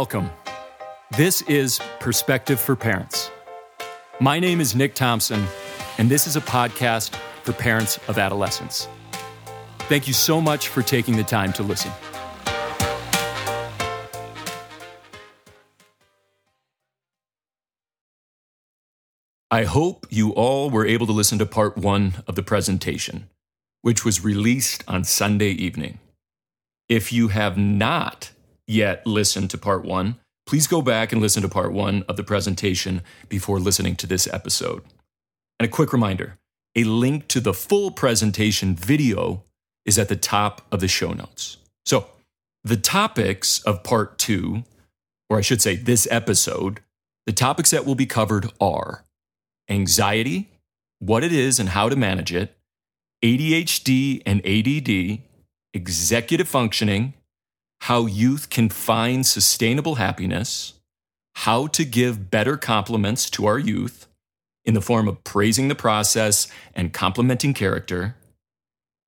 Welcome. This is Perspective for Parents. My name is Nick Thompson, and this is a podcast for parents of adolescents. Thank you so much for taking the time to listen. I hope you all were able to listen to part one of the presentation, which was released on Sunday evening. If you have not yet listened to part one, please go back and listen to part one of the presentation before listening to this episode. And a quick reminder a link to the full presentation video is at the top of the show notes. So, the topics of part two, or I should say this episode, the topics that will be covered are anxiety, what it is and how to manage it, ADHD and ADD, executive functioning, how youth can find sustainable happiness, how to give better compliments to our youth in the form of praising the process and complimenting character,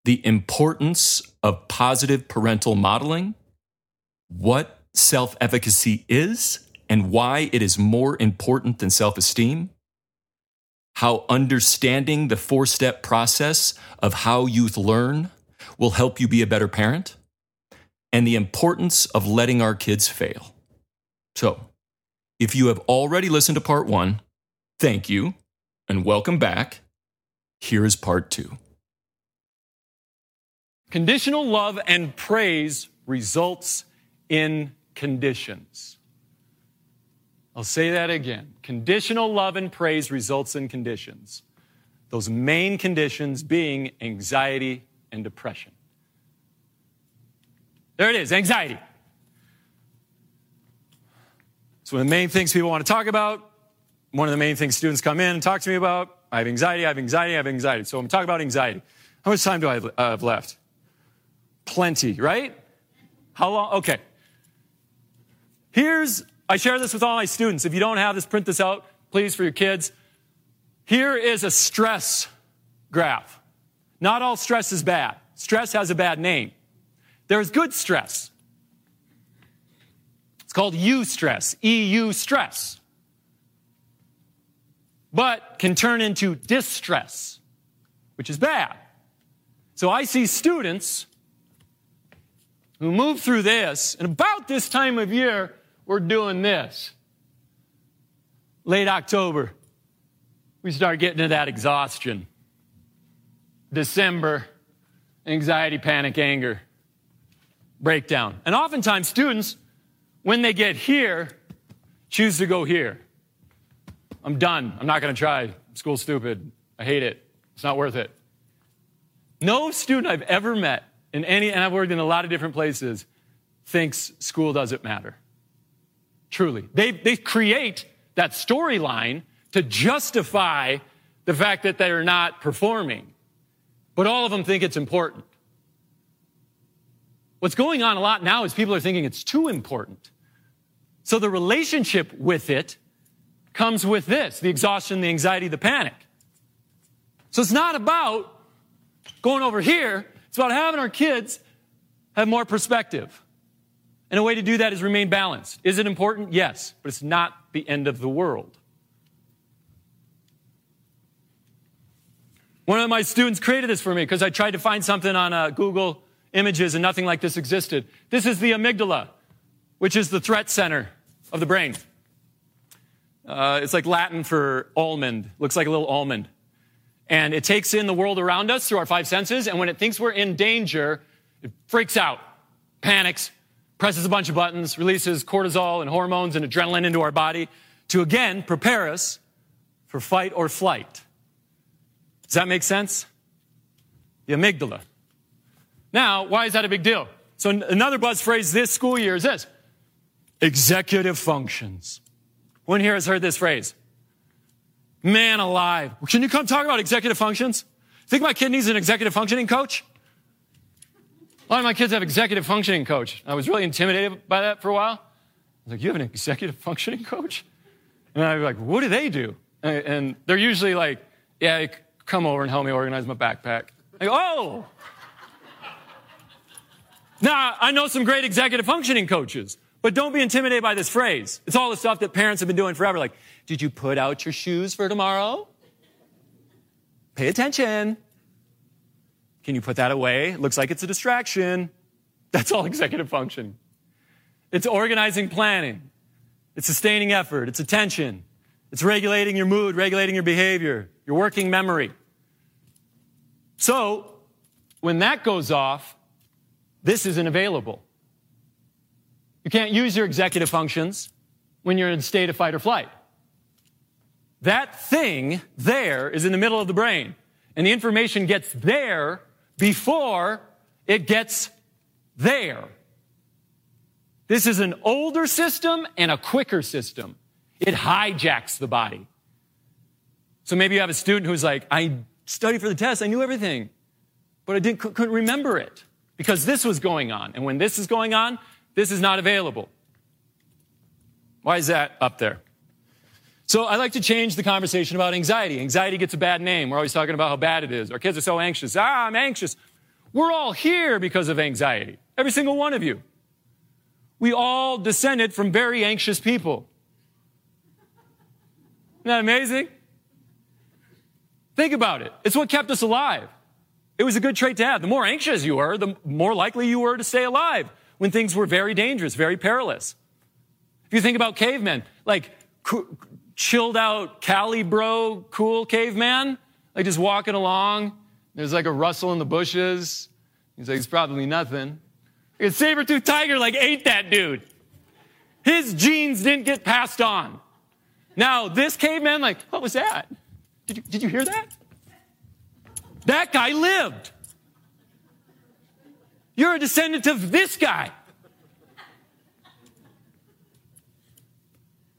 the importance of positive parental modeling, what self efficacy is and why it is more important than self esteem, how understanding the four step process of how youth learn will help you be a better parent, and the importance of letting our kids fail. So, if you have already listened to part one, thank you and welcome back. Here is part two. Conditional love and praise results in conditions. I'll say that again. Conditional love and praise results in conditions. Those main conditions being anxiety and depression. There it is anxiety. It's one of the main things people want to talk about. One of the main things students come in and talk to me about. I have anxiety, I have anxiety, I have anxiety. So I'm talking about anxiety. How much time do I uh, have left? Plenty, right? How long? Okay. Here's I share this with all my students. If you don't have this, print this out, please, for your kids. Here is a stress graph. Not all stress is bad. Stress has a bad name. There's good stress. It's called eustress, EU stress. But can turn into distress, which is bad. So I see students who move through this, and about this time of year, we're doing this. Late October, we start getting to that exhaustion. December, anxiety, panic, anger, breakdown. And oftentimes, students, when they get here, choose to go here. I'm done. I'm not going to try. School's stupid. I hate it. It's not worth it. No student I've ever met in any, and I've worked in a lot of different places, thinks school doesn't matter. Truly. They, they create that storyline to justify the fact that they're not performing. But all of them think it's important. What's going on a lot now is people are thinking it's too important. So the relationship with it comes with this the exhaustion, the anxiety, the panic. So it's not about going over here, it's about having our kids have more perspective. And a way to do that is remain balanced. Is it important? Yes, but it's not the end of the world. One of my students created this for me because I tried to find something on uh, Google Images and nothing like this existed. This is the amygdala, which is the threat center of the brain. Uh, it's like Latin for almond, looks like a little almond. And it takes in the world around us through our five senses, and when it thinks we're in danger, it freaks out, panics, presses a bunch of buttons, releases cortisol and hormones and adrenaline into our body to again prepare us for fight or flight. Does that make sense? The amygdala. Now, why is that a big deal? So, another buzz phrase this school year is this executive functions. One here has heard this phrase. Man alive. Can you come talk about executive functions? Think my kid needs an executive functioning coach? A lot of my kids have executive functioning coach. I was really intimidated by that for a while. I was like, you have an executive functioning coach? And I was like, what do they do? And they're usually like, yeah, come over and help me organize my backpack. I go, oh. Now, I know some great executive functioning coaches, but don't be intimidated by this phrase. It's all the stuff that parents have been doing forever. Like, did you put out your shoes for tomorrow? Pay attention. Can you put that away? It looks like it's a distraction. That's all executive function. It's organizing planning. It's sustaining effort. It's attention. It's regulating your mood, regulating your behavior, your working memory. So, when that goes off, this isn't available. You can't use your executive functions when you're in a state of fight or flight. That thing there is in the middle of the brain, and the information gets there before it gets there. This is an older system and a quicker system. It hijacks the body. So maybe you have a student who's like, I studied for the test, I knew everything, but I didn't, couldn't remember it because this was going on. And when this is going on, this is not available. Why is that up there? So I like to change the conversation about anxiety. Anxiety gets a bad name. We're always talking about how bad it is. Our kids are so anxious. Ah, I'm anxious. We're all here because of anxiety. Every single one of you. We all descended from very anxious people. Isn't that amazing? Think about it. It's what kept us alive. It was a good trait to have. The more anxious you were, the more likely you were to stay alive when things were very dangerous, very perilous. If you think about cavemen, like chilled out Cali bro, cool caveman, like just walking along, there's like a rustle in the bushes. He's like, it's probably nothing. A saber-toothed tiger like ate that dude. His genes didn't get passed on. Now, this caveman, like, what was that? Did you, did you hear that? That guy lived. You're a descendant of this guy.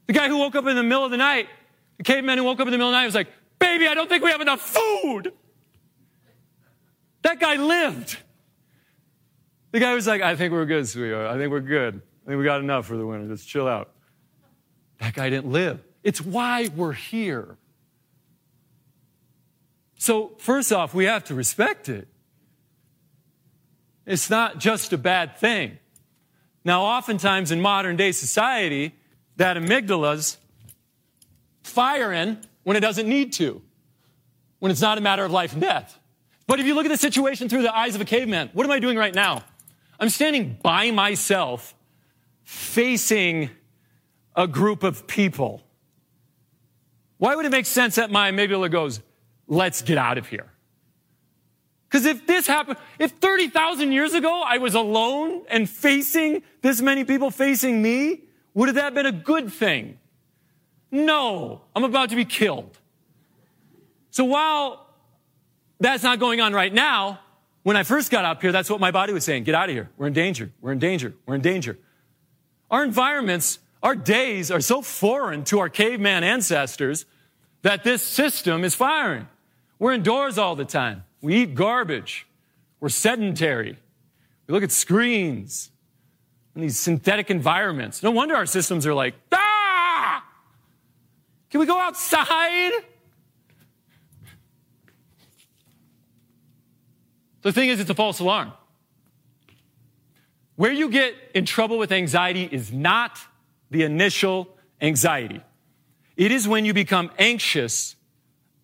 The guy who woke up in the middle of the night, the caveman who woke up in the middle of the night was like, Baby, I don't think we have enough food. That guy lived. The guy was like, I think we're good, sweetheart. I think we're good. I think we got enough for the winter. Just chill out. That guy didn't live. It's why we're here. So, first off, we have to respect it. It's not just a bad thing. Now, oftentimes in modern day society, that amygdala's firing when it doesn't need to, when it's not a matter of life and death. But if you look at the situation through the eyes of a caveman, what am I doing right now? I'm standing by myself facing a group of people. Why would it make sense that my amygdala goes, let's get out of here? Because if this happened, if 30,000 years ago I was alone and facing this many people facing me, would have that been a good thing? No, I'm about to be killed. So while that's not going on right now. When I first got up here, that's what my body was saying. Get out of here. We're in danger. We're in danger. We're in danger. Our environments, our days are so foreign to our caveman ancestors that this system is firing. We're indoors all the time. We eat garbage. We're sedentary. We look at screens and these synthetic environments. No wonder our systems are like, ah! Can we go outside? The thing is, it's a false alarm. Where you get in trouble with anxiety is not the initial anxiety. It is when you become anxious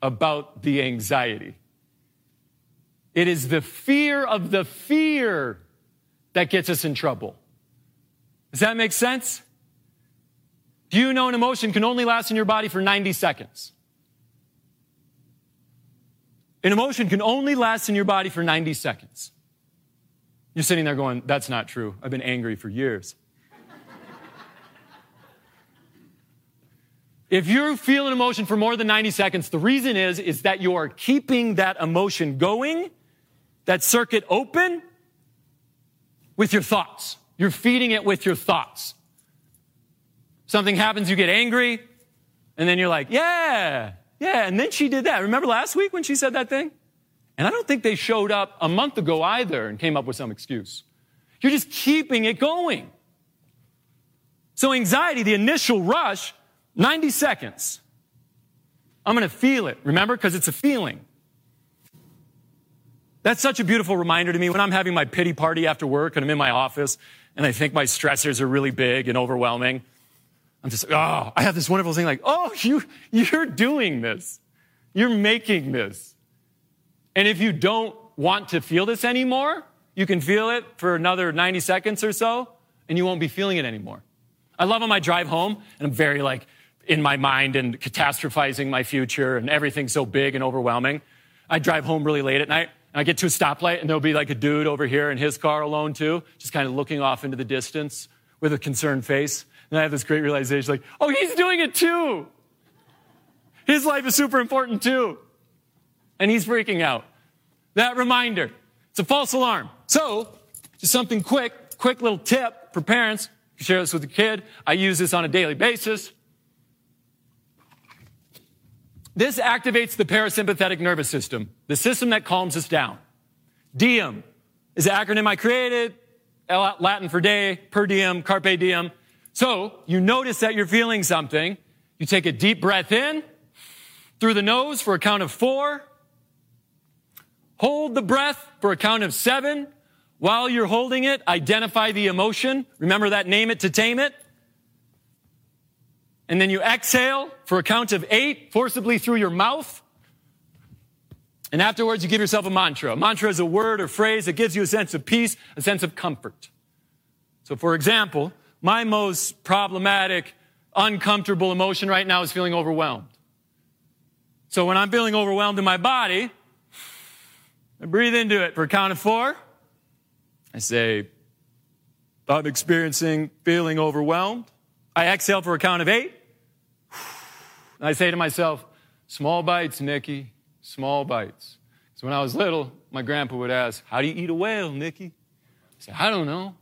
about the anxiety. It is the fear of the fear that gets us in trouble. Does that make sense? Do you know an emotion can only last in your body for 90 seconds? An emotion can only last in your body for 90 seconds. You're sitting there going, That's not true. I've been angry for years. If you feel an emotion for more than 90 seconds, the reason is, is that you are keeping that emotion going, that circuit open with your thoughts. You're feeding it with your thoughts. Something happens, you get angry, and then you're like, yeah, yeah, and then she did that. Remember last week when she said that thing? And I don't think they showed up a month ago either and came up with some excuse. You're just keeping it going. So, anxiety, the initial rush, 90 seconds. I'm going to feel it, remember? Because it's a feeling. That's such a beautiful reminder to me when I'm having my pity party after work and I'm in my office and I think my stressors are really big and overwhelming, I'm just, oh, I have this wonderful thing like, oh, you, you're doing this. You're making this. And if you don't want to feel this anymore, you can feel it for another 90 seconds or so, and you won't be feeling it anymore. I love on my drive home, and I'm very like in my mind and catastrophizing my future, and everything's so big and overwhelming. I drive home really late at night, and I get to a stoplight, and there'll be like a dude over here in his car alone too, just kind of looking off into the distance with a concerned face. And I have this great realization like, oh, he's doing it too. His life is super important too. And he's freaking out. That reminder, it's a false alarm. So, just something quick, quick little tip for parents. Share this with your kid. I use this on a daily basis. This activates the parasympathetic nervous system, the system that calms us down. Diem is the acronym I created, Latin for day, per diem, carpe diem. So you notice that you're feeling something. You take a deep breath in through the nose for a count of four. Hold the breath for a count of seven. While you're holding it, identify the emotion. Remember that name it to tame it. And then you exhale for a count of eight, forcibly through your mouth. And afterwards, you give yourself a mantra. A mantra is a word or phrase that gives you a sense of peace, a sense of comfort. So, for example, my most problematic, uncomfortable emotion right now is feeling overwhelmed. So when I'm feeling overwhelmed in my body, I breathe into it for a count of four. I say, I'm experiencing feeling overwhelmed. I exhale for a count of eight. I say to myself, small bites, Nikki, small bites. So when I was little, my grandpa would ask, How do you eat a whale, Nikki? I say, I don't know.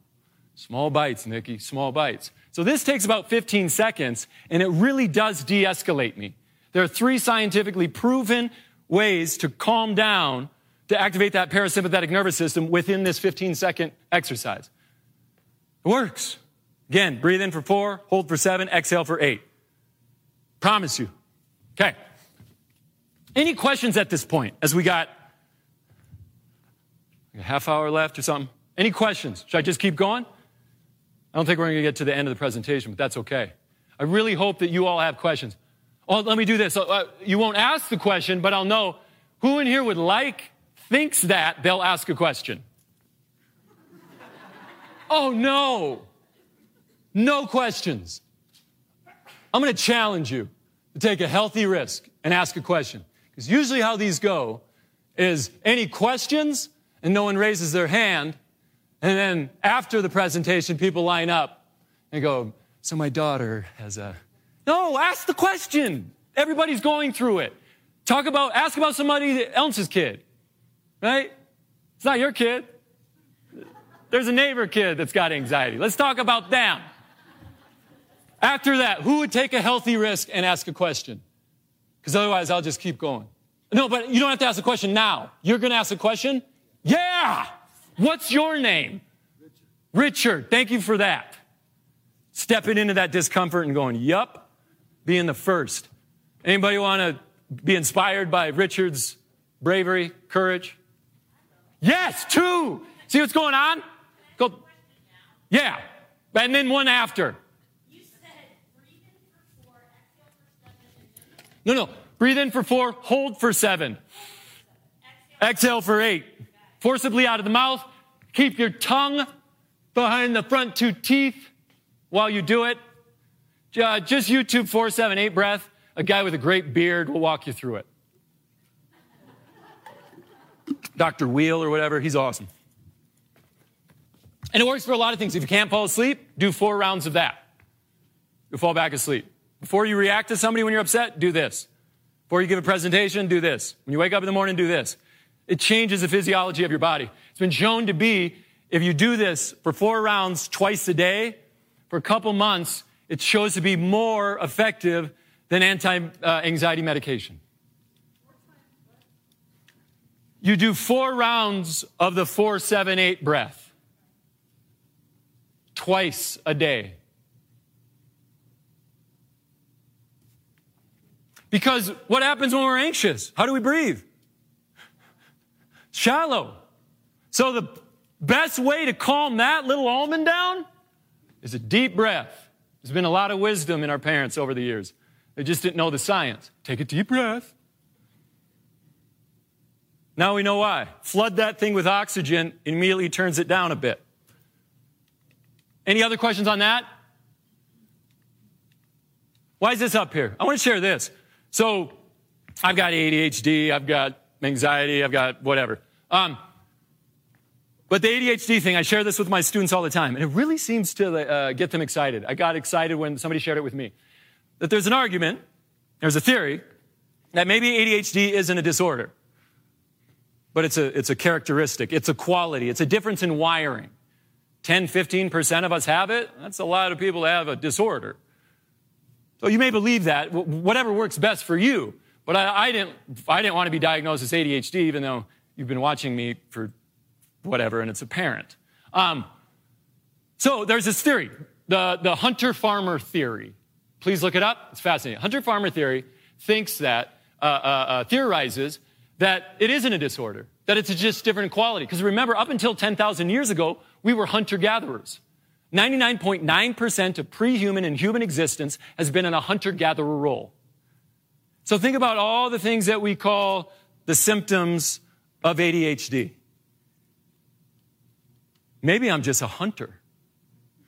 Small bites, Nikki, small bites. So this takes about 15 seconds, and it really does de escalate me. There are three scientifically proven ways to calm down, to activate that parasympathetic nervous system within this 15 second exercise. It works. Again, breathe in for four, hold for seven, exhale for eight. Promise you. Okay. Any questions at this point as we got a half hour left or something? Any questions? Should I just keep going? I don't think we're going to get to the end of the presentation, but that's okay. I really hope that you all have questions. Oh, let me do this. Uh, you won't ask the question, but I'll know who in here would like, thinks that they'll ask a question. oh, no. No questions. I'm going to challenge you to take a healthy risk and ask a question. Because usually how these go is any questions and no one raises their hand, and then after the presentation, people line up and go, So my daughter has a. No, ask the question. Everybody's going through it. Talk about, ask about somebody else's kid, right? It's not your kid. There's a neighbor kid that's got anxiety. Let's talk about them. After that, who would take a healthy risk and ask a question? Because otherwise, I'll just keep going. No, but you don't have to ask a question now. You're going to ask a question? Yeah! What's your name? Richard. Richard, thank you for that. Stepping into that discomfort and going, yup, being the first. Anybody want to be inspired by Richard's bravery, courage? Yes, two. See what's going on? Go. Yeah. And then one after. No, no. Breathe in for four, hold for seven. Exhale for eight forcibly out of the mouth. Keep your tongue behind the front two teeth while you do it. Uh, just YouTube 478 breath. A guy with a great beard will walk you through it. Dr. Wheel or whatever, he's awesome. And it works for a lot of things. If you can't fall asleep, do four rounds of that. You'll fall back asleep. Before you react to somebody when you're upset, do this. Before you give a presentation, do this. When you wake up in the morning, do this. It changes the physiology of your body. It's been shown to be, if you do this for four rounds twice a day, for a couple months, it shows to be more effective than anti-anxiety medication. You do four rounds of the four, seven, eight breath twice a day. Because what happens when we're anxious? How do we breathe? shallow. So the Best way to calm that little almond down is a deep breath. There's been a lot of wisdom in our parents over the years. They just didn't know the science. Take a deep breath. Now we know why. Flood that thing with oxygen, immediately turns it down a bit. Any other questions on that? Why is this up here? I want to share this. So, I've got ADHD, I've got anxiety, I've got whatever. Um, but the ADHD thing, I share this with my students all the time, and it really seems to uh, get them excited. I got excited when somebody shared it with me. That there's an argument, there's a theory, that maybe ADHD isn't a disorder, but it's a, it's a characteristic, it's a quality, it's a difference in wiring. 10, 15% of us have it. That's a lot of people have a disorder. So you may believe that, whatever works best for you. But I, I, didn't, I didn't want to be diagnosed as ADHD, even though you've been watching me for whatever, and it's apparent. Um, so there's this theory, the, the hunter farmer theory. Please look it up. It's fascinating. Hunter farmer theory thinks that, uh, uh, uh, theorizes that it isn't a disorder, that it's just different quality. Because remember, up until 10,000 years ago, we were hunter gatherers. 99.9% of pre-human and human existence has been in a hunter-gatherer role. So think about all the things that we call the symptoms of ADHD. Maybe I'm just a hunter.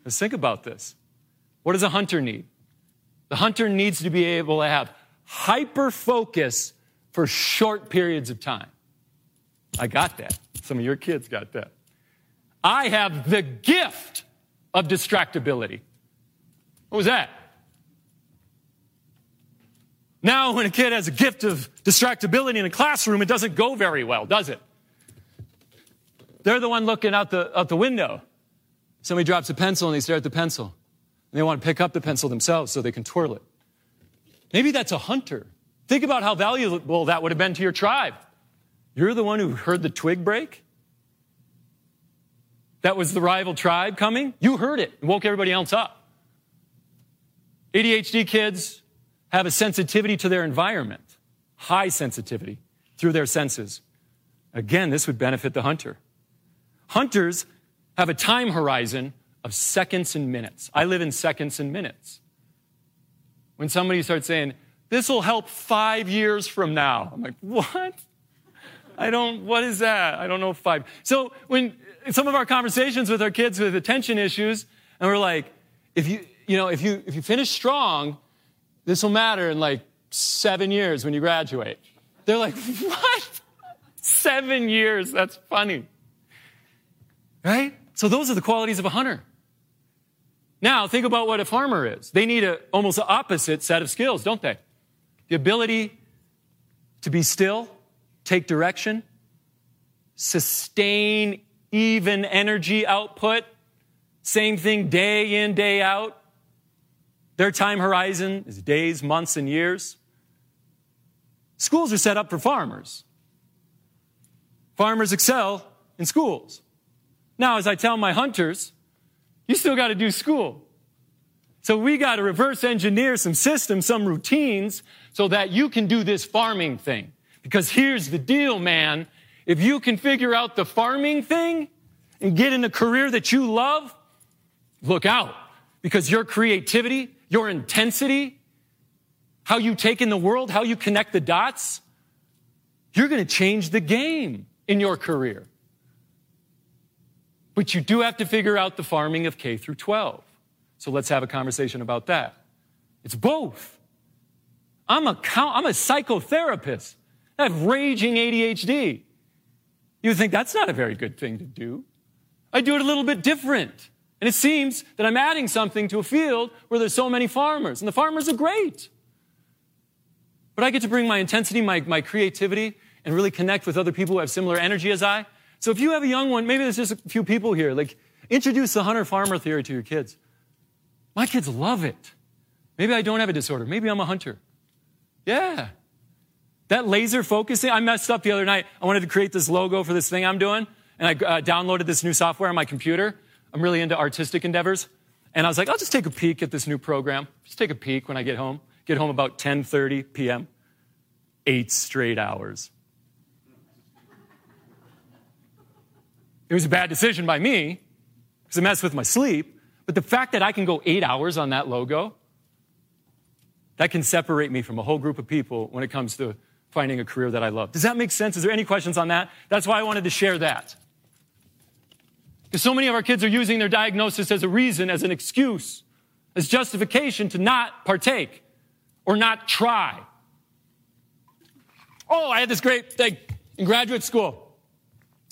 Let's think about this. What does a hunter need? The hunter needs to be able to have hyper focus for short periods of time. I got that. Some of your kids got that. I have the gift of distractibility. What was that? Now, when a kid has a gift of distractibility in a classroom, it doesn't go very well, does it? They're the one looking out the, out the window. Somebody drops a pencil and they stare at the pencil. And they want to pick up the pencil themselves so they can twirl it. Maybe that's a hunter. Think about how valuable that would have been to your tribe. You're the one who heard the twig break? That was the rival tribe coming, you heard it and woke everybody else up. ADHD kids have a sensitivity to their environment, high sensitivity through their senses. Again, this would benefit the hunter. Hunters have a time horizon of seconds and minutes. I live in seconds and minutes. When somebody starts saying, this will help five years from now, I'm like, what? I don't, what is that? I don't know five. So when some of our conversations with our kids with attention issues, and we're like, if you, you know, if you, if you finish strong, this will matter in like seven years when you graduate. They're like, what? Seven years? That's funny. Right? So those are the qualities of a hunter. Now, think about what a farmer is. They need a almost opposite set of skills, don't they? The ability to be still, take direction, sustain even energy output. Same thing day in, day out. Their time horizon is days, months, and years. Schools are set up for farmers. Farmers excel in schools. Now, as I tell my hunters, you still got to do school. So we got to reverse engineer some systems, some routines, so that you can do this farming thing. Because here's the deal, man. If you can figure out the farming thing and get in a career that you love, look out because your creativity, your intensity, how you take in the world, how you connect the dots, you're going to change the game in your career. But you do have to figure out the farming of K through 12. So let's have a conversation about that. It's both. I'm a, I'm a psychotherapist. I have raging ADHD. You would think that's not a very good thing to do. I do it a little bit different. And it seems that I'm adding something to a field where there's so many farmers, and the farmers are great. But I get to bring my intensity, my, my creativity, and really connect with other people who have similar energy as I. So if you have a young one, maybe there's just a few people here, like introduce the hunter farmer theory to your kids. My kids love it. Maybe I don't have a disorder. Maybe I'm a hunter. Yeah. That laser focusing, I messed up the other night. I wanted to create this logo for this thing I'm doing, and I uh, downloaded this new software on my computer. I'm really into artistic endeavors. And I was like, I'll just take a peek at this new program. Just take a peek when I get home. Get home about 10:30 p.m. 8 straight hours. It was a bad decision by me because it messed with my sleep. But the fact that I can go eight hours on that logo, that can separate me from a whole group of people when it comes to finding a career that I love. Does that make sense? Is there any questions on that? That's why I wanted to share that. Because so many of our kids are using their diagnosis as a reason, as an excuse, as justification to not partake or not try. Oh, I had this great thing in graduate school.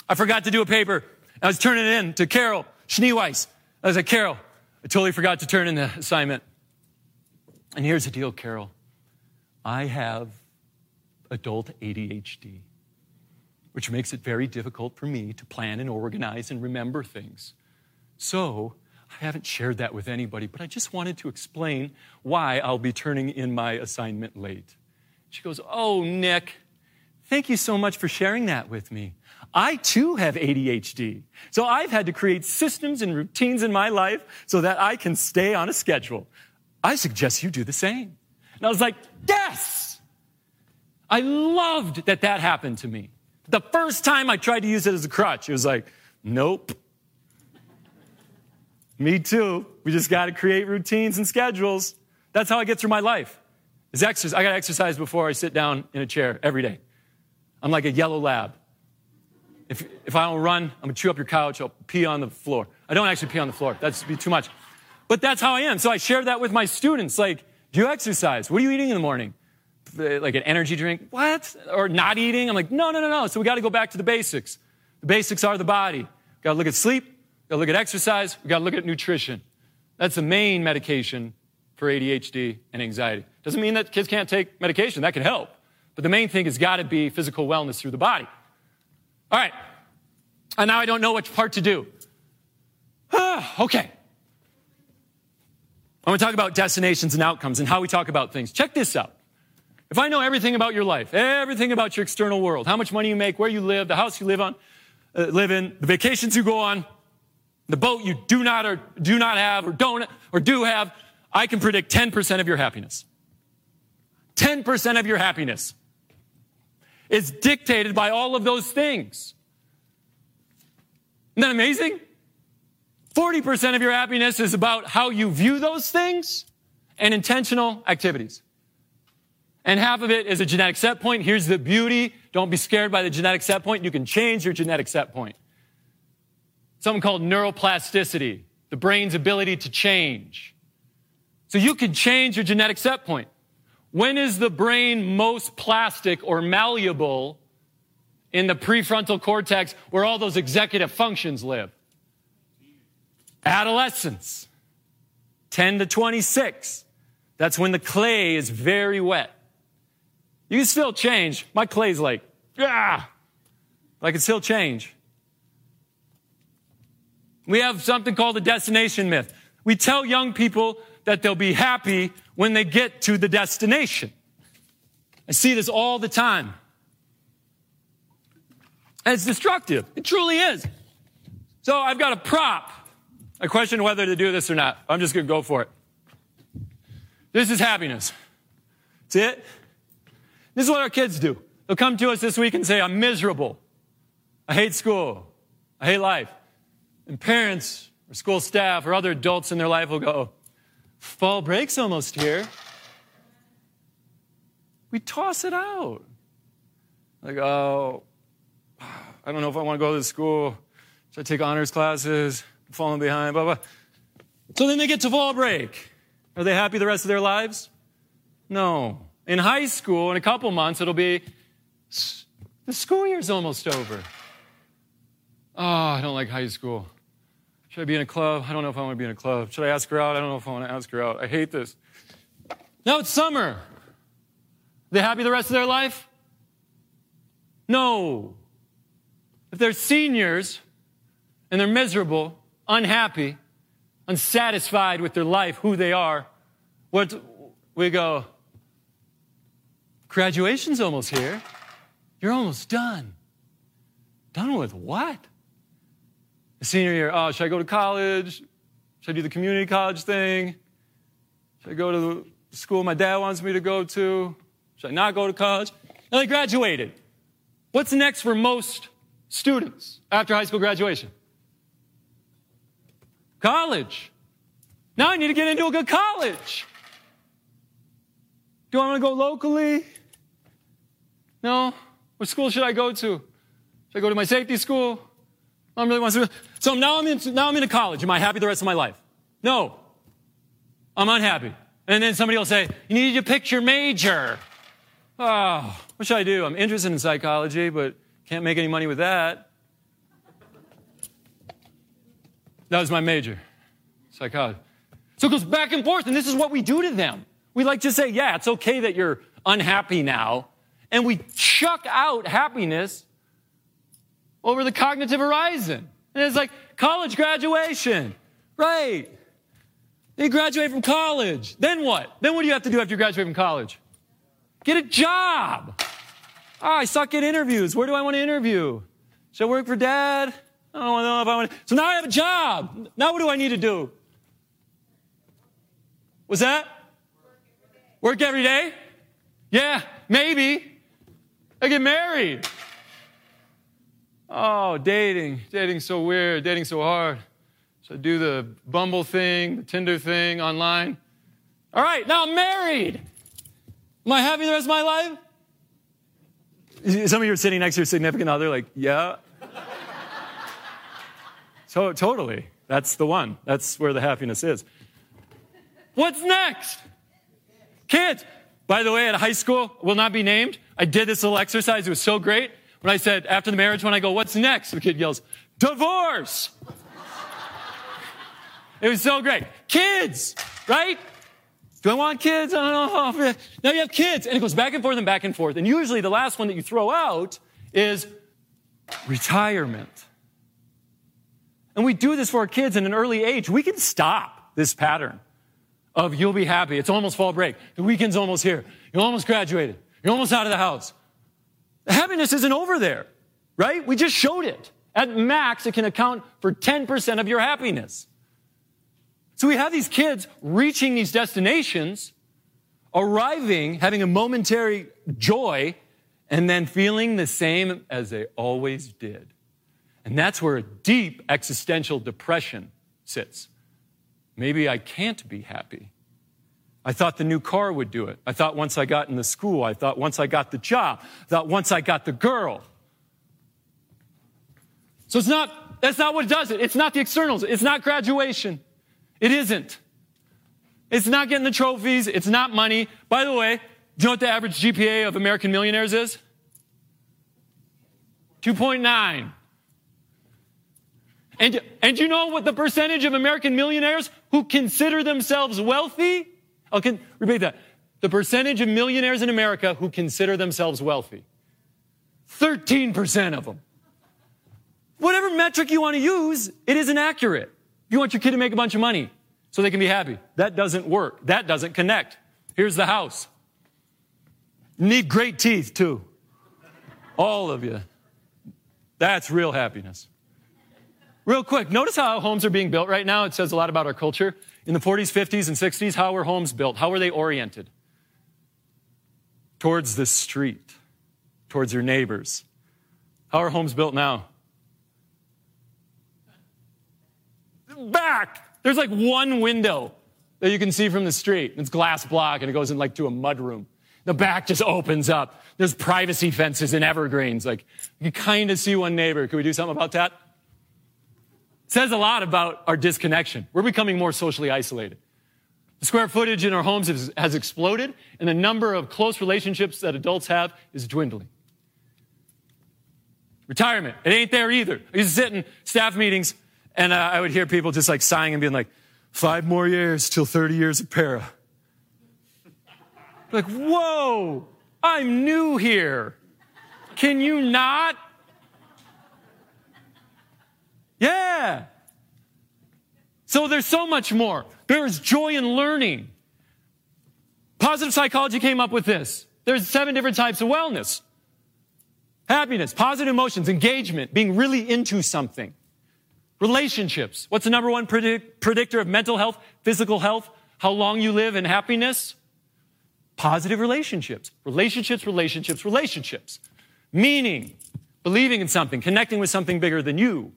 I forgot to do a paper. I was turning it in to Carol Schneeweiss. I was like, Carol, I totally forgot to turn in the assignment. And here's the deal, Carol. I have adult ADHD, which makes it very difficult for me to plan and organize and remember things. So I haven't shared that with anybody, but I just wanted to explain why I'll be turning in my assignment late. She goes, Oh, Nick, thank you so much for sharing that with me. I too have ADHD. So I've had to create systems and routines in my life so that I can stay on a schedule. I suggest you do the same. And I was like, yes! I loved that that happened to me. The first time I tried to use it as a crutch, it was like, nope. Me too. We just got to create routines and schedules. That's how I get through my life. Is exercise. I got to exercise before I sit down in a chair every day. I'm like a yellow lab. If, if I don't run, I'm gonna chew up your couch. I'll pee on the floor. I don't actually pee on the floor. That's be too much. But that's how I am. So I share that with my students. Like, do you exercise? What are you eating in the morning? Like an energy drink? What? Or not eating? I'm like, no, no, no, no. So we got to go back to the basics. The basics are the body. Got to look at sleep. Got to look at exercise. We got to look at nutrition. That's the main medication for ADHD and anxiety. Doesn't mean that kids can't take medication. That can help. But the main thing has got to be physical wellness through the body. All right. And now I don't know which part to do. okay. I want to talk about destinations and outcomes and how we talk about things. Check this out. If I know everything about your life, everything about your external world, how much money you make, where you live, the house you live on, uh, live in, the vacations you go on, the boat you do not or do not have or don't or do have, I can predict 10% of your happiness. 10% of your happiness is dictated by all of those things. Isn't that amazing? 40% of your happiness is about how you view those things and intentional activities. And half of it is a genetic set point. Here's the beauty. Don't be scared by the genetic set point. You can change your genetic set point. Something called neuroplasticity, the brain's ability to change. So you can change your genetic set point. When is the brain most plastic or malleable in the prefrontal cortex where all those executive functions live? Adolescence, 10 to 26. That's when the clay is very wet. You can still change. My clay's like, ah, but I can still change. We have something called the destination myth. We tell young people that they'll be happy when they get to the destination. I see this all the time. And it's destructive. It truly is. So I've got a prop. I question whether to do this or not. I'm just going to go for it. This is happiness. See it? This is what our kids do. They'll come to us this week and say, I'm miserable. I hate school. I hate life. And parents or school staff or other adults in their life will go, Fall break's almost here. We toss it out. Like, oh, I don't know if I want to go to school. Should I take honors classes? I'm falling behind, blah, blah. So then they get to fall break. Are they happy the rest of their lives? No. In high school, in a couple months, it'll be the school year's almost over. Oh, I don't like high school. Should I be in a club? I don't know if I want to be in a club. Should I ask her out? I don't know if I want to ask her out. I hate this. Now it's summer. They happy the rest of their life? No. If they're seniors and they're miserable, unhappy, unsatisfied with their life, who they are, what we go, graduation's almost here. You're almost done. Done with what? senior year, oh, should I go to college? Should I do the community college thing? Should I go to the school my dad wants me to go to? Should I not go to college? And I graduated. What's next for most students after high school graduation? College. Now I need to get into a good college. Do I want to go locally? No. What school should I go to? Should I go to my safety school? I really want to. So now I'm in, now I'm into college. Am I happy the rest of my life? No. I'm unhappy. And then somebody will say, you need to pick your major. Oh, what should I do? I'm interested in psychology, but can't make any money with that. That was my major, psychology. So it goes back and forth, and this is what we do to them. We like to say, yeah, it's okay that you're unhappy now, and we chuck out happiness over the cognitive horizon. And it's like college graduation, right? You graduate from college. Then what? Then what do you have to do after you graduate from college? Get a job. Oh, I suck at interviews. Where do I want to interview? Should I work for dad? I don't know if I want to. So now I have a job. Now what do I need to do? Was that? Work every day? Yeah, maybe. I get married. Oh, dating. Dating's so weird. Dating's so hard. So I do the Bumble thing, the Tinder thing online. All right, now I'm married. Am I happy the rest of my life? Some of you are sitting next to your significant other, like, yeah. so totally. That's the one. That's where the happiness is. What's next? Kids. By the way, at high school, will not be named. I did this little exercise. It was so great. When I said, after the marriage, when I go, what's next? The kid yells, divorce. it was so great. Kids, right? Do I want kids? I don't know. Now you have kids. And it goes back and forth and back and forth. And usually the last one that you throw out is retirement. And we do this for our kids in an early age. We can stop this pattern of you'll be happy. It's almost fall break. The weekend's almost here. You're almost graduated. You're almost out of the house. The happiness isn't over there, right? We just showed it. At max, it can account for 10% of your happiness. So we have these kids reaching these destinations, arriving, having a momentary joy, and then feeling the same as they always did. And that's where a deep existential depression sits. Maybe I can't be happy. I thought the new car would do it. I thought once I got in the school, I thought once I got the job, I thought once I got the girl. So it's not, that's not what does it. It's not the externals. It's not graduation. It isn't. It's not getting the trophies. It's not money. By the way, do you know what the average GPA of American millionaires is? 2.9. And, and you know what the percentage of American millionaires who consider themselves wealthy? I'll can, repeat that. The percentage of millionaires in America who consider themselves wealthy. 13% of them. Whatever metric you want to use, it isn't accurate. You want your kid to make a bunch of money so they can be happy. That doesn't work. That doesn't connect. Here's the house. need great teeth too. All of you. That's real happiness. Real quick, notice how homes are being built right now. It says a lot about our culture. In the 40s, 50s, and 60s, how were homes built? How were they oriented? Towards the street, towards your neighbors. How are homes built now? back. There's like one window that you can see from the street. It's glass block and it goes in like to a mud room. The back just opens up. There's privacy fences and evergreens. Like you kind of see one neighbor. Can we do something about that? Says a lot about our disconnection. We're becoming more socially isolated. The square footage in our homes has, has exploded, and the number of close relationships that adults have is dwindling. Retirement, it ain't there either. I used to sit in staff meetings and uh, I would hear people just like sighing and being like, five more years till 30 years of para. Like, whoa, I'm new here. Can you not? Yeah. So there's so much more. There's joy in learning. Positive psychology came up with this. There's seven different types of wellness. Happiness, positive emotions, engagement, being really into something. Relationships. What's the number one predict- predictor of mental health, physical health, how long you live, and happiness? Positive relationships. Relationships, relationships, relationships. Meaning, believing in something, connecting with something bigger than you.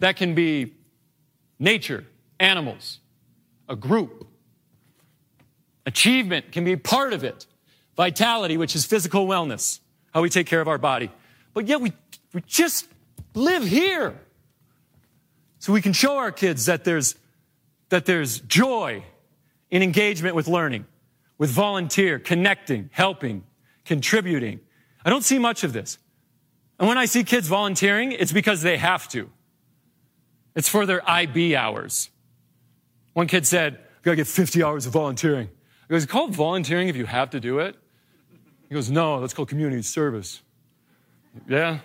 That can be nature, animals, a group. Achievement can be part of it. Vitality, which is physical wellness, how we take care of our body. But yet we, we just live here. So we can show our kids that there's, that there's joy in engagement with learning, with volunteer, connecting, helping, contributing. I don't see much of this. And when I see kids volunteering, it's because they have to. It's for their IB hours. One kid said, I gotta get 50 hours of volunteering. I goes, called volunteering if you have to do it? He goes, no, that's called community service. Yeah?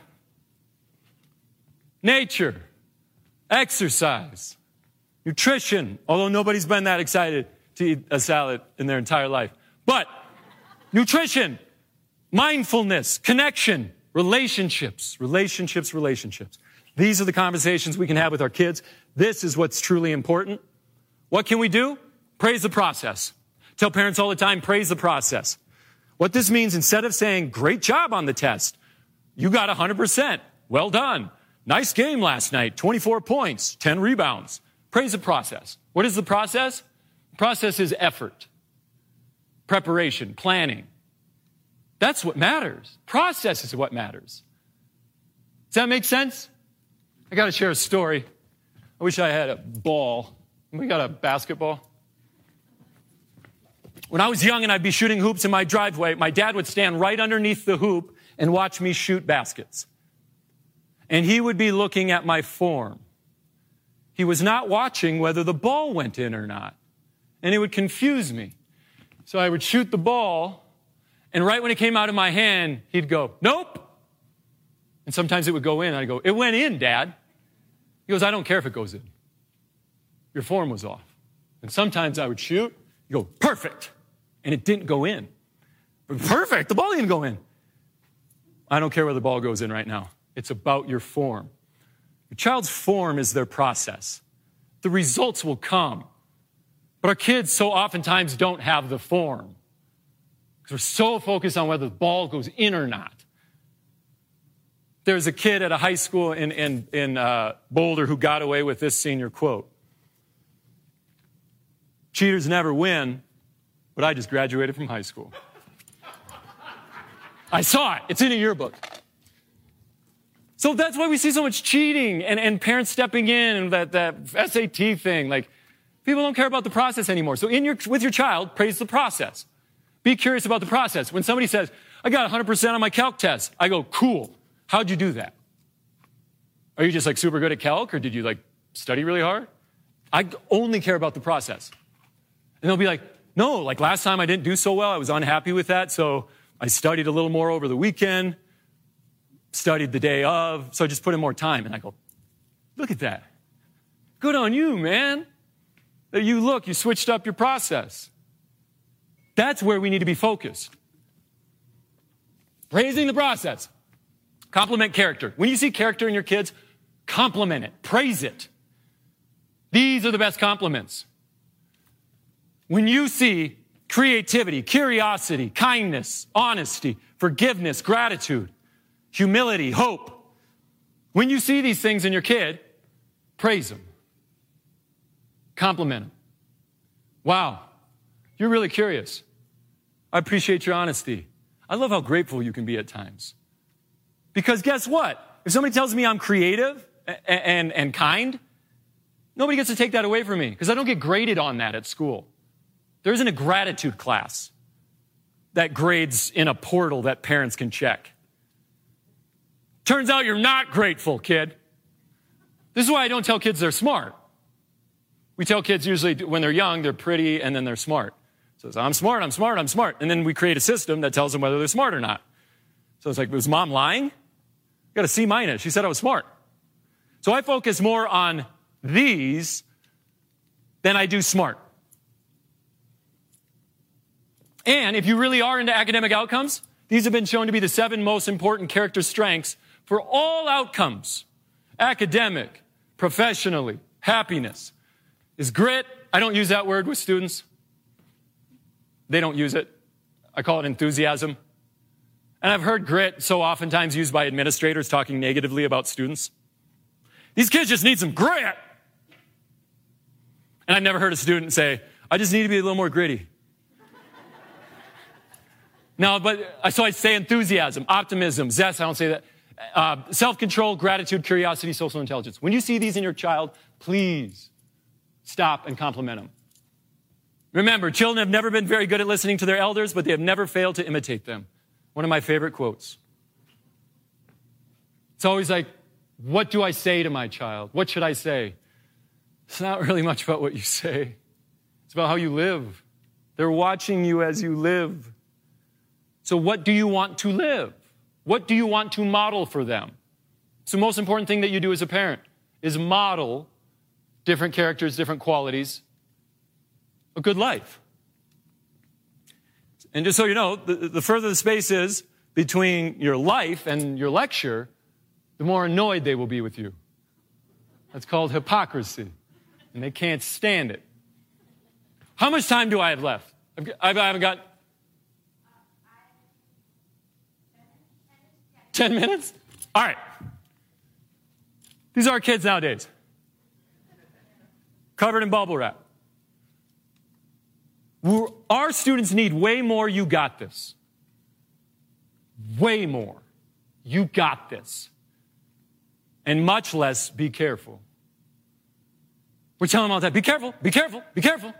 Nature, exercise, nutrition, although nobody's been that excited to eat a salad in their entire life. But nutrition, mindfulness, connection, relationships, relationships, relationships. These are the conversations we can have with our kids. This is what's truly important. What can we do? Praise the process. Tell parents all the time, praise the process. What this means, instead of saying, great job on the test, you got 100%, well done, nice game last night, 24 points, 10 rebounds. Praise the process. What is the process? The process is effort, preparation, planning. That's what matters. Process is what matters. Does that make sense? I got to share a story. I wish I had a ball. We got a basketball. When I was young and I'd be shooting hoops in my driveway, my dad would stand right underneath the hoop and watch me shoot baskets. And he would be looking at my form. He was not watching whether the ball went in or not. And it would confuse me. So I would shoot the ball, and right when it came out of my hand, he'd go, Nope. And sometimes it would go in. I'd go, It went in, Dad. He goes, I don't care if it goes in. Your form was off. And sometimes I would shoot, you go, perfect. And it didn't go in. Perfect, the ball didn't go in. I don't care where the ball goes in right now. It's about your form. Your child's form is their process. The results will come. But our kids so oftentimes don't have the form because we're so focused on whether the ball goes in or not. There's a kid at a high school in, in, in uh, Boulder who got away with this senior quote Cheaters never win, but I just graduated from high school. I saw it, it's in a yearbook. So that's why we see so much cheating and, and parents stepping in and that, that SAT thing. Like, people don't care about the process anymore. So in your, with your child, praise the process. Be curious about the process. When somebody says, I got 100% on my calc test, I go, cool. How'd you do that? Are you just like super good at calc or did you like study really hard? I only care about the process. And they'll be like, no, like last time I didn't do so well. I was unhappy with that. So I studied a little more over the weekend, studied the day of. So I just put in more time. And I go, look at that. Good on you, man. You look, you switched up your process. That's where we need to be focused. Praising the process. Compliment character. When you see character in your kids, compliment it, praise it. These are the best compliments. When you see creativity, curiosity, kindness, honesty, forgiveness, gratitude, humility, hope, when you see these things in your kid, praise them, compliment them. Wow, you're really curious. I appreciate your honesty. I love how grateful you can be at times. Because guess what? If somebody tells me I'm creative and, and, and kind, nobody gets to take that away from me because I don't get graded on that at school. There isn't a gratitude class that grades in a portal that parents can check. Turns out you're not grateful, kid. This is why I don't tell kids they're smart. We tell kids usually when they're young, they're pretty and then they're smart. So I'm smart, I'm smart, I'm smart. And then we create a system that tells them whether they're smart or not. So it's like, was mom lying? Got a C minus. She said I was smart. So I focus more on these than I do smart. And if you really are into academic outcomes, these have been shown to be the seven most important character strengths for all outcomes academic, professionally, happiness. Is grit, I don't use that word with students. They don't use it. I call it enthusiasm. And I've heard grit so oftentimes used by administrators talking negatively about students. These kids just need some grit. And I've never heard a student say, I just need to be a little more gritty. no, but so I say enthusiasm, optimism, zest, I don't say that. Uh, Self control, gratitude, curiosity, social intelligence. When you see these in your child, please stop and compliment them. Remember, children have never been very good at listening to their elders, but they have never failed to imitate them. One of my favorite quotes. It's always like, what do I say to my child? What should I say? It's not really much about what you say, it's about how you live. They're watching you as you live. So, what do you want to live? What do you want to model for them? It's the most important thing that you do as a parent is model different characters, different qualities, a good life. And just so you know, the, the further the space is between your life and your lecture, the more annoyed they will be with you. That's called hypocrisy. And they can't stand it. How much time do I have left? I've, I haven't got 10 minutes? All right. These are kids nowadays. Covered in bubble wrap. Our students need way more, you got this. Way more. You got this. And much less, be careful. We tell them all that be careful, be careful, be careful.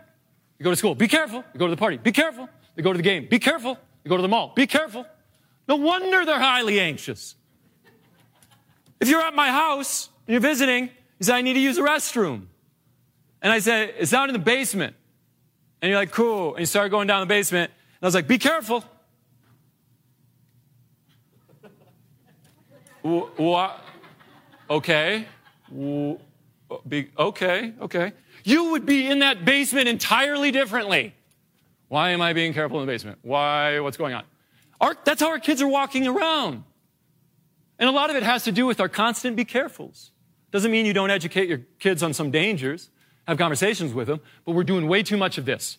You go to school, be careful. You go to the party, be careful. You go to the game, be careful. You go to the mall, be careful. No wonder they're highly anxious. If you're at my house and you're visiting, you say, I need to use the restroom. And I say, it's down in the basement. And you're like, cool. And you start going down the basement. And I was like, be careful. what? Okay. Be, okay, okay. You would be in that basement entirely differently. Why am I being careful in the basement? Why? What's going on? Our, that's how our kids are walking around. And a lot of it has to do with our constant be carefuls. Doesn't mean you don't educate your kids on some dangers, have conversations with them, but we're doing way too much of this.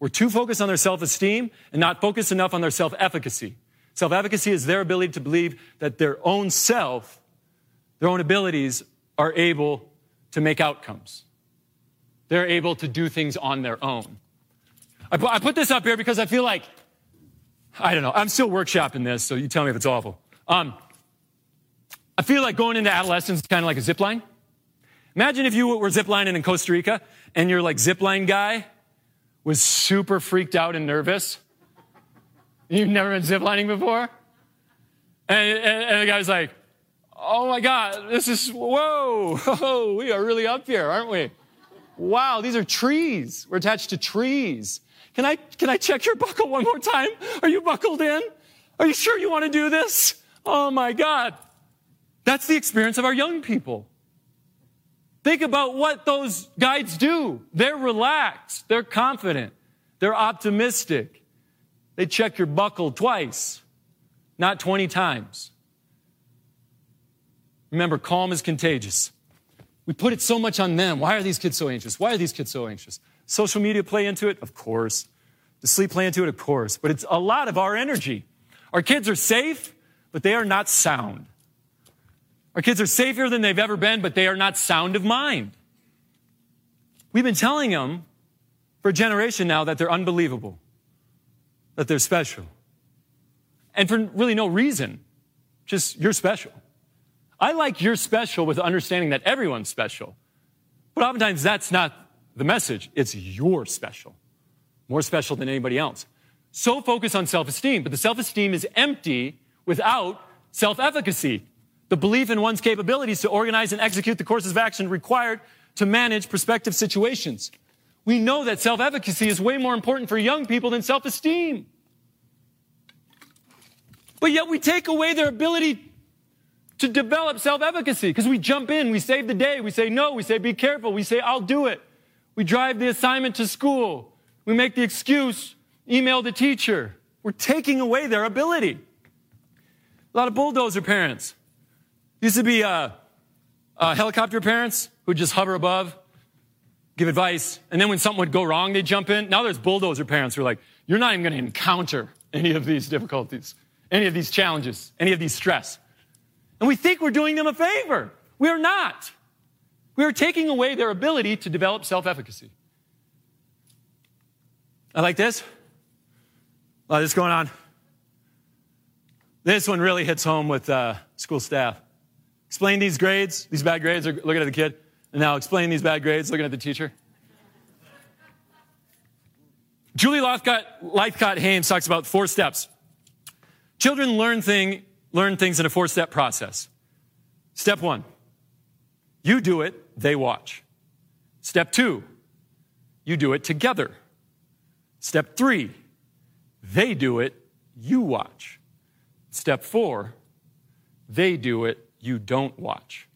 We're too focused on their self esteem and not focused enough on their self efficacy. Self efficacy is their ability to believe that their own self, their own abilities, are able to make outcomes. They're able to do things on their own. I put, I put this up here because I feel like I don't know. I'm still workshopping this, so you tell me if it's awful. Um, I feel like going into adolescence is kind of like a zip line. Imagine if you were ziplining in Costa Rica and your like zipline guy was super freaked out and nervous. You've never been ziplining before? And, and, and the guy's like, oh my God, this is, whoa, whoa, we are really up here, aren't we? Wow, these are trees. We're attached to trees. Can I, can I check your buckle one more time? Are you buckled in? Are you sure you want to do this? Oh my God. That's the experience of our young people. Think about what those guides do. They're relaxed. They're confident. They're optimistic. They check your buckle twice, not 20 times. Remember, calm is contagious. We put it so much on them. Why are these kids so anxious? Why are these kids so anxious? Social media play into it? Of course. Does sleep play into it? Of course. But it's a lot of our energy. Our kids are safe, but they are not sound. Our kids are safer than they've ever been, but they are not sound of mind. We've been telling them for a generation now that they're unbelievable, that they're special. And for really no reason, just you're special. I like you're special with the understanding that everyone's special. But oftentimes that's not the message. It's you're special, more special than anybody else. So focused on self esteem, but the self esteem is empty without self efficacy, the belief in one's capabilities to organize and execute the courses of action required to manage prospective situations. We know that self efficacy is way more important for young people than self esteem. But yet we take away their ability to develop self efficacy because we jump in, we save the day, we say no, we say be careful, we say I'll do it. We drive the assignment to school. We make the excuse, email the teacher. We're taking away their ability. A lot of bulldozer parents. Used to be uh, uh, helicopter parents who just hover above, give advice, and then when something would go wrong, they jump in. Now there's bulldozer parents who are like, you're not even going to encounter any of these difficulties. any of these challenges, any of these stress. And we think we're doing them a favor. We are not. We are taking away their ability to develop self efficacy. I like this. A lot of this going on. This one really hits home with uh, school staff. Explain these grades, these bad grades, are looking at the kid. And now explain these bad grades, looking at the teacher. Julie Lythcott, Lythcott Haims talks about four steps. Children learn, thing, learn things in a four step process. Step one, you do it, they watch. Step two, you do it together. Step three, they do it, you watch. Step four, they do it, you don't watch.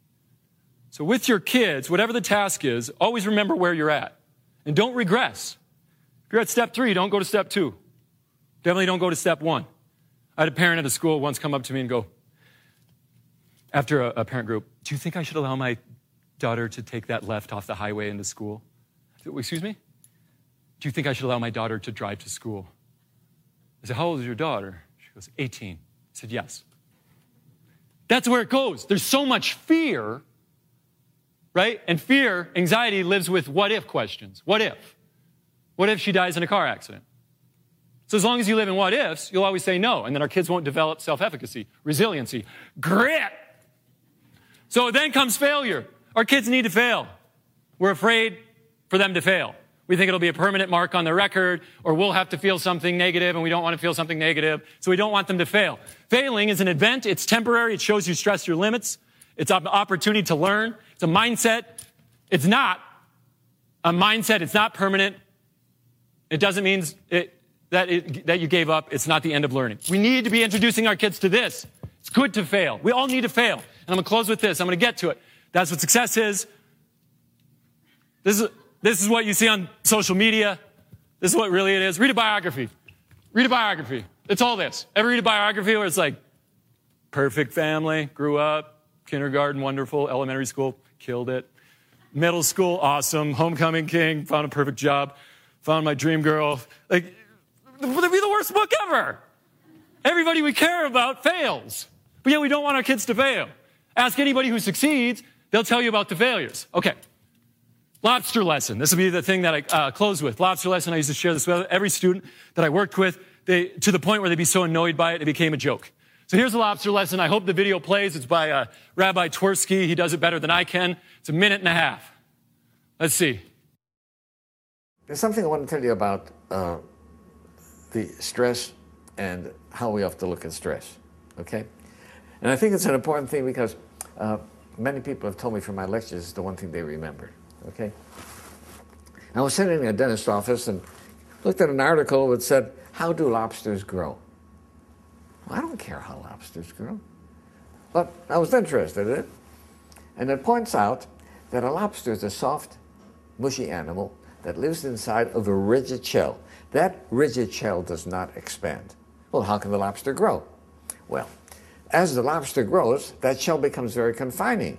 So, with your kids, whatever the task is, always remember where you're at and don't regress. If you're at step three, don't go to step two. Definitely don't go to step one. I had a parent at a school once come up to me and go, after a, a parent group, Do you think I should allow my daughter to take that left off the highway into school? Said, Excuse me? Do you think I should allow my daughter to drive to school? I said, How old is your daughter? She goes, 18. I said, Yes. That's where it goes. There's so much fear, right? And fear, anxiety lives with what if questions. What if? What if she dies in a car accident? So as long as you live in what ifs, you'll always say no, and then our kids won't develop self-efficacy, resiliency, grit. So then comes failure. Our kids need to fail. We're afraid for them to fail. We think it'll be a permanent mark on the record, or we'll have to feel something negative, and we don't want to feel something negative, so we don't want them to fail. Failing is an event. It's temporary. It shows you stress your limits. It's an opportunity to learn. It's a mindset. It's not a mindset. It's not permanent. It doesn't mean it, that, it, that you gave up. It's not the end of learning. We need to be introducing our kids to this. It's good to fail. We all need to fail. And I'm to close with this. I'm to get to it. That's what success is. This is, this is what you see on social media. This is what really it is. Read a biography. Read a biography. It's all this. Ever read a biography where it's like, perfect family, grew up, kindergarten, wonderful, elementary school, killed it. Middle school, awesome. Homecoming king, found a perfect job found my dream girl. Like, would be the worst book ever. Everybody we care about fails. But yet we don't want our kids to fail. Ask anybody who succeeds, they'll tell you about the failures. Okay. Lobster lesson. This will be the thing that I uh, close with. Lobster lesson. I used to share this with every student that I worked with, they, to the point where they'd be so annoyed by it, it became a joke. So here's a lobster lesson. I hope the video plays. It's by uh, Rabbi Twerski. He does it better than I can. It's a minute and a half. Let's see. There's something I want to tell you about uh, the stress and how we have to look at stress, okay? And I think it's an important thing because uh, many people have told me from my lectures it's the one thing they remember, okay? I was sitting in a dentist's office and looked at an article that said, How do lobsters grow? Well, I don't care how lobsters grow. But I was interested in it. And it points out that a lobster is a soft, mushy animal that lives inside of a rigid shell. That rigid shell does not expand. Well, how can the lobster grow? Well, as the lobster grows, that shell becomes very confining.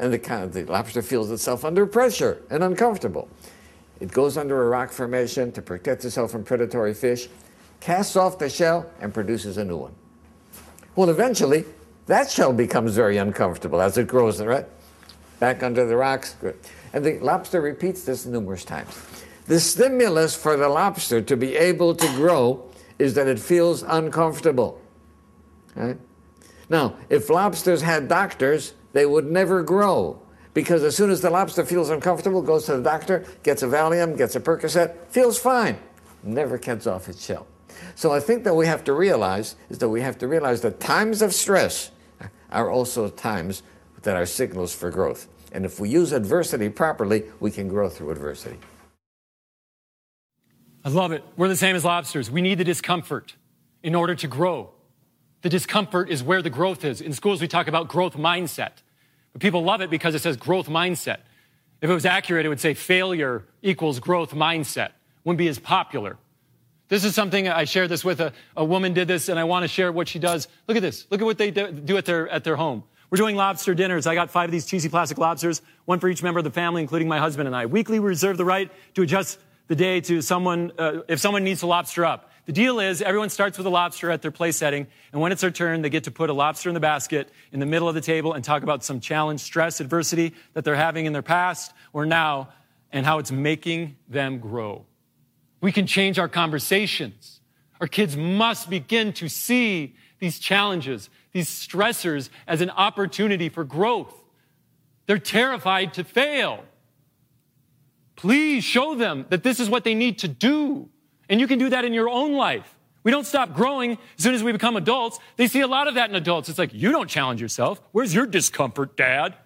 And the, the lobster feels itself under pressure and uncomfortable. It goes under a rock formation to protect itself from predatory fish, casts off the shell, and produces a new one. Well, eventually, that shell becomes very uncomfortable as it grows, right? Back under the rocks. And the lobster repeats this numerous times. The stimulus for the lobster to be able to grow is that it feels uncomfortable. Right? Now, if lobsters had doctors, they would never grow. Because as soon as the lobster feels uncomfortable, goes to the doctor, gets a Valium, gets a Percocet, feels fine, never gets off its shell. So I think that we have to realize is that we have to realize that times of stress are also times that are signals for growth. And if we use adversity properly, we can grow through adversity. I love it. We're the same as lobsters. We need the discomfort in order to grow. The discomfort is where the growth is. In schools, we talk about growth mindset. But people love it because it says growth mindset. If it was accurate, it would say failure equals growth mindset. Wouldn't be as popular. This is something I shared this with a, a woman did this, and I want to share what she does. Look at this. Look at what they do at their, at their home. We're doing lobster dinners. I got five of these cheesy plastic lobsters, one for each member of the family, including my husband and I. Weekly, we reserve the right to adjust the day to someone, uh, if someone needs to lobster up. The deal is everyone starts with a lobster at their play setting, and when it's their turn, they get to put a lobster in the basket in the middle of the table and talk about some challenge, stress, adversity that they're having in their past or now, and how it's making them grow. We can change our conversations. Our kids must begin to see these challenges, these stressors as an opportunity for growth. They're terrified to fail. Please show them that this is what they need to do. And you can do that in your own life. We don't stop growing as soon as we become adults. They see a lot of that in adults. It's like, you don't challenge yourself. Where's your discomfort, dad?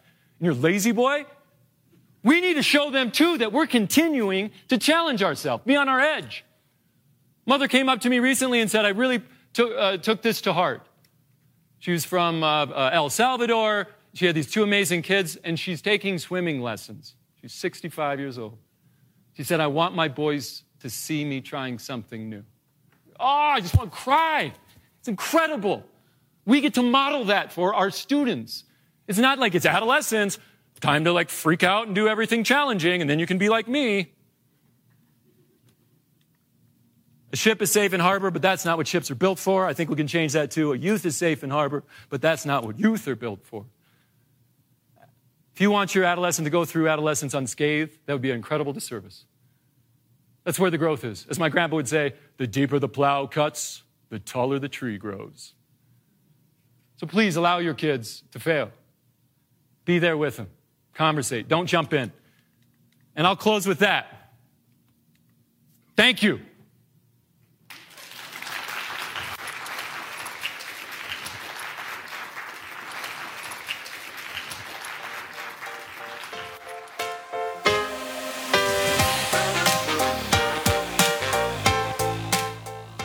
And you're lazy boy? We need to show them too that we're continuing to challenge ourselves, be on our edge. Mother came up to me recently and said, I really took, uh, took this to heart. She was from uh, uh, El Salvador. She had these two amazing kids, and she's taking swimming lessons. She's 65 years old. She said, I want my boys to see me trying something new. Oh, I just want to cry. It's incredible. We get to model that for our students. It's not like it's adolescence, time to like freak out and do everything challenging, and then you can be like me. A ship is safe in harbor, but that's not what ships are built for. I think we can change that too. A youth is safe in harbor, but that's not what youth are built for. If you want your adolescent to go through adolescence unscathed, that would be an incredible disservice. That's where the growth is. As my grandpa would say, the deeper the plow cuts, the taller the tree grows. So please allow your kids to fail. Be there with them. Conversate. Don't jump in. And I'll close with that. Thank you.